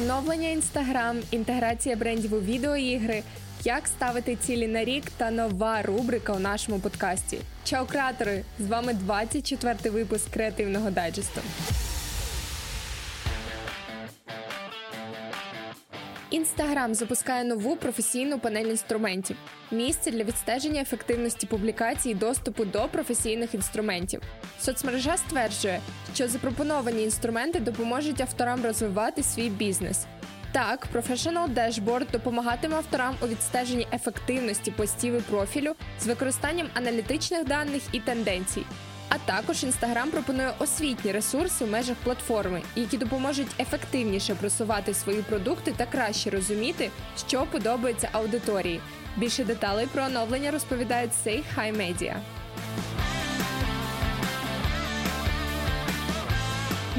оновлення Instagram, інтеграція брендів у відеоігри, як ставити цілі на рік та нова рубрика у нашому подкасті. Чао, креатори! З вами 24-й випуск креативного дайджесту. Інстаграм запускає нову професійну панель інструментів місце для відстеження ефективності публікацій і доступу до професійних інструментів. Соцмережа стверджує, що запропоновані інструменти допоможуть авторам розвивати свій бізнес. Так, Professional Dashboard допомагатиме авторам у відстеженні ефективності постів і профілю з використанням аналітичних даних і тенденцій. А також Інстаграм пропонує освітні ресурси в межах платформи, які допоможуть ефективніше просувати свої продукти та краще розуміти, що подобається аудиторії. Більше деталей про оновлення розповідають Say Hi Media.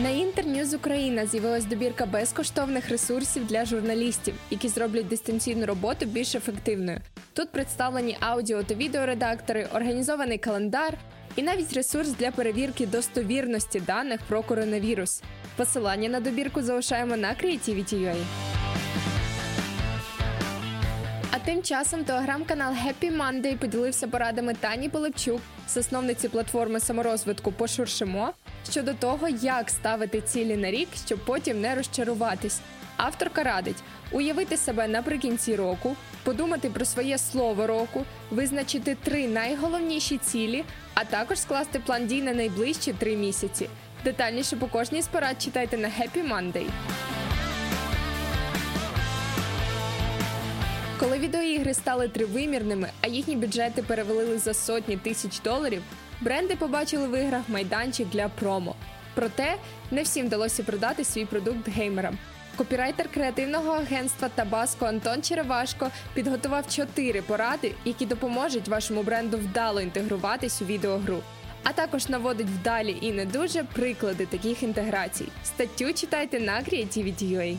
На Інтерньюз Україна з'явилась добірка безкоштовних ресурсів для журналістів, які зроблять дистанційну роботу більш ефективною. Тут представлені аудіо та відеоредактори, організований календар і навіть ресурс для перевірки достовірності даних про коронавірус. Посилання на добірку залишаємо на Creativity.ua. А тим часом телеграм-канал Happy Monday поділився порадами Тані Полипчук, засновниці платформи саморозвитку Пошуршимо щодо того, як ставити цілі на рік, щоб потім не розчаруватись. Авторка радить уявити себе наприкінці року, подумати про своє слово року, визначити три найголовніші цілі, а також скласти план дій на найближчі три місяці. Детальніше по кожній з порад читайте на Happy Monday. Коли відеоігри стали тривимірними, а їхні бюджети перевалили за сотні тисяч доларів, бренди побачили в іграх майданчик для промо. Проте не всім вдалося продати свій продукт геймерам. Копірайтер креативного агентства Табаско Антон Черевашко підготував чотири поради, які допоможуть вашому бренду вдало інтегруватись у відеогру. А також наводить вдалі і не дуже приклади таких інтеграцій. Статтю читайте на Creativity.ua.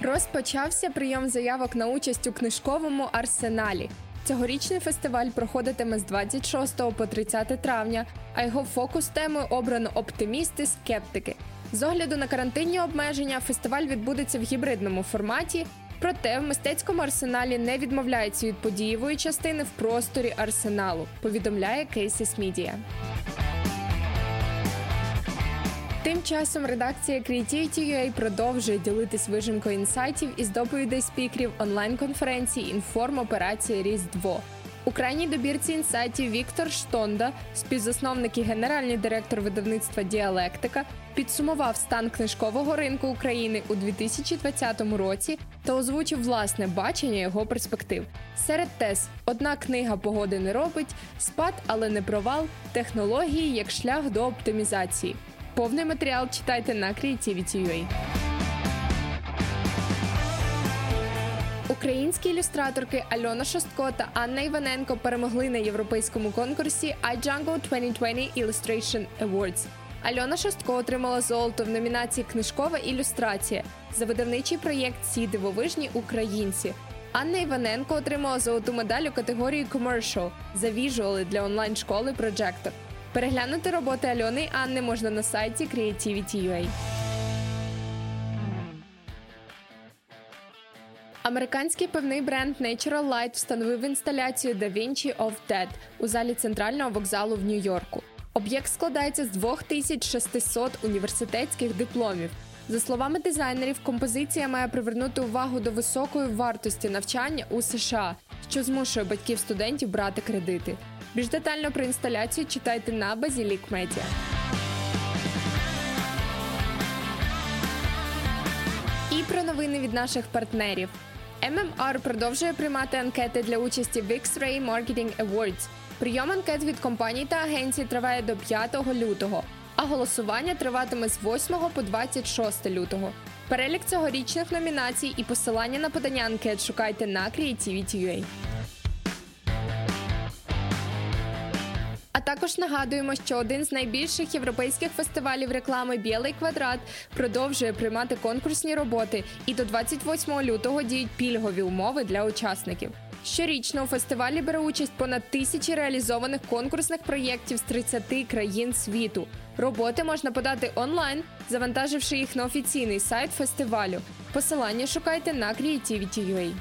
Розпочався прийом заявок на участь у книжковому арсеналі. Цьогорічний фестиваль проходитиме з 26 по 30 травня, а його фокус темою обрано оптимісти, скептики. З огляду на карантинні обмеження, фестиваль відбудеться в гібридному форматі. Проте в мистецькому арсеналі не відмовляється від подієвої частини в просторі арсеналу. Повідомляє Кейсіс Media. Тим часом редакція Creativity.ua продовжує ділитись вижимкою інсайтів із доповідей спікерів онлайн-конференції Інформ Операція Різдво. У крайній добірці інсайтів Віктор Штонда, співзасновник і генеральний директор видавництва Діалектика, підсумував стан книжкового ринку України у 2020 році та озвучив власне бачення його перспектив. Серед тез одна книга погоди не робить, спад, але не провал, технології як шлях до оптимізації. Повний матеріал читайте на Creativity.ua. Українські ілюстраторки Альона Шостко та Анна Іваненко перемогли на європейському конкурсі iDjango 2020 Illustration Awards. Альона Шостко отримала золото в номінації Книжкова ілюстрація за видавничий проєкт Ці дивовижні українці. Анна Іваненко отримала золоту медаль у категорії Commercial за віжуали для онлайн школи Projector. Переглянути роботи Альони і Анни можна на сайті Creativity.ua. Американський певний бренд Natural Light встановив інсталяцію Da Vinci of Dead у залі центрального вокзалу в Нью-Йорку. Об'єкт складається з 2600 університетських дипломів. За словами дизайнерів, композиція має привернути увагу до високої вартості навчання у США, що змушує батьків студентів брати кредити. Більш детально про інсталяцію читайте на Базілік Медіа. І про новини від наших партнерів. MMR продовжує приймати анкети для участі в X-Ray Marketing Awards. Прийом анкет від компаній та агенцій триває до 5 лютого, а голосування триватиме з 8 по 26 лютого. Перелік цьогорічних номінацій і посилання на подання анкет шукайте на Creativity.ua. А також нагадуємо, що один з найбільших європейських фестивалів реклами Білий квадрат продовжує приймати конкурсні роботи, і до 28 лютого діють пільгові умови для учасників. Щорічно у фестивалі бере участь понад тисячі реалізованих конкурсних проєктів з 30 країн світу. Роботи можна подати онлайн, завантаживши їх на офіційний сайт фестивалю. Посилання шукайте на Creativity.ua.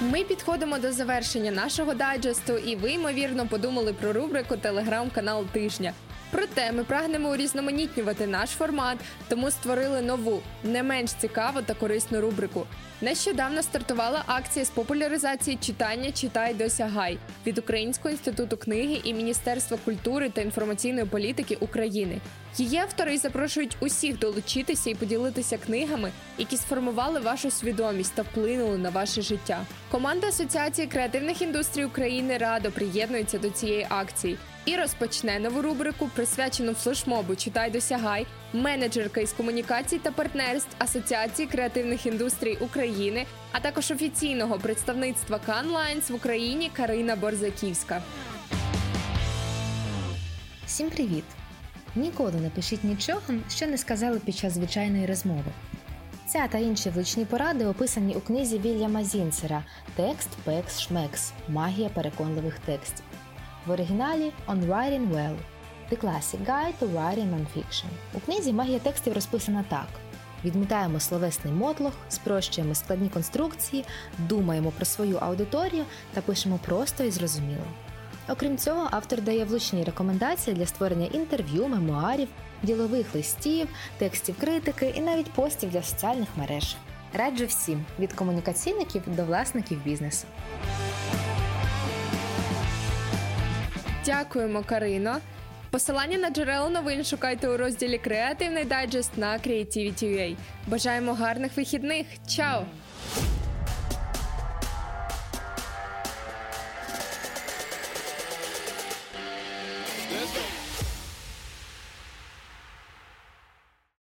Ми підходимо до завершення нашого дайджесту, і ви, ймовірно, подумали про рубрику Телеграм-канал тижня. Проте ми прагнемо урізноманітнювати наш формат, тому створили нову, не менш цікаву та корисну рубрику. Нещодавно стартувала акція з популяризації читання Читай досягай від Українського інституту книги і Міністерства культури та інформаційної політики України. Її автори запрошують усіх долучитися і поділитися книгами, які сформували вашу свідомість та вплинули на ваше життя. Команда Асоціації креативних індустрій України радо приєднується до цієї акції і розпочне нову рубрику, присвячену флешмобу Читай досягай, менеджерка із комунікацій та партнерств Асоціації креативних індустрій України, а також офіційного представництва Canlines в Україні Карина Борзаківська. Всім привіт! Ніколи не пишіть нічого, що не сказали під час звичайної розмови. Ця та інші влучні поради описані у книзі Вільяма Зінцера Текст, пекс, шмекс. Магія переконливих текстів. В оригіналі On Writing Well The Classic Guide to Writing Nonfiction. У книзі магія текстів розписана так: відмітаємо словесний мотлох, спрощуємо складні конструкції, думаємо про свою аудиторію та пишемо просто і зрозуміло. Окрім цього, автор дає влучні рекомендації для створення інтерв'ю, мемуарів, ділових листів, текстів критики і навіть постів для соціальних мереж. Раджу всім від комунікаційників до власників бізнесу. Дякуємо, Карино. Посилання на джерела новин шукайте у розділі Креативний дайджест на Creativity.ua. Бажаємо гарних вихідних. Чао!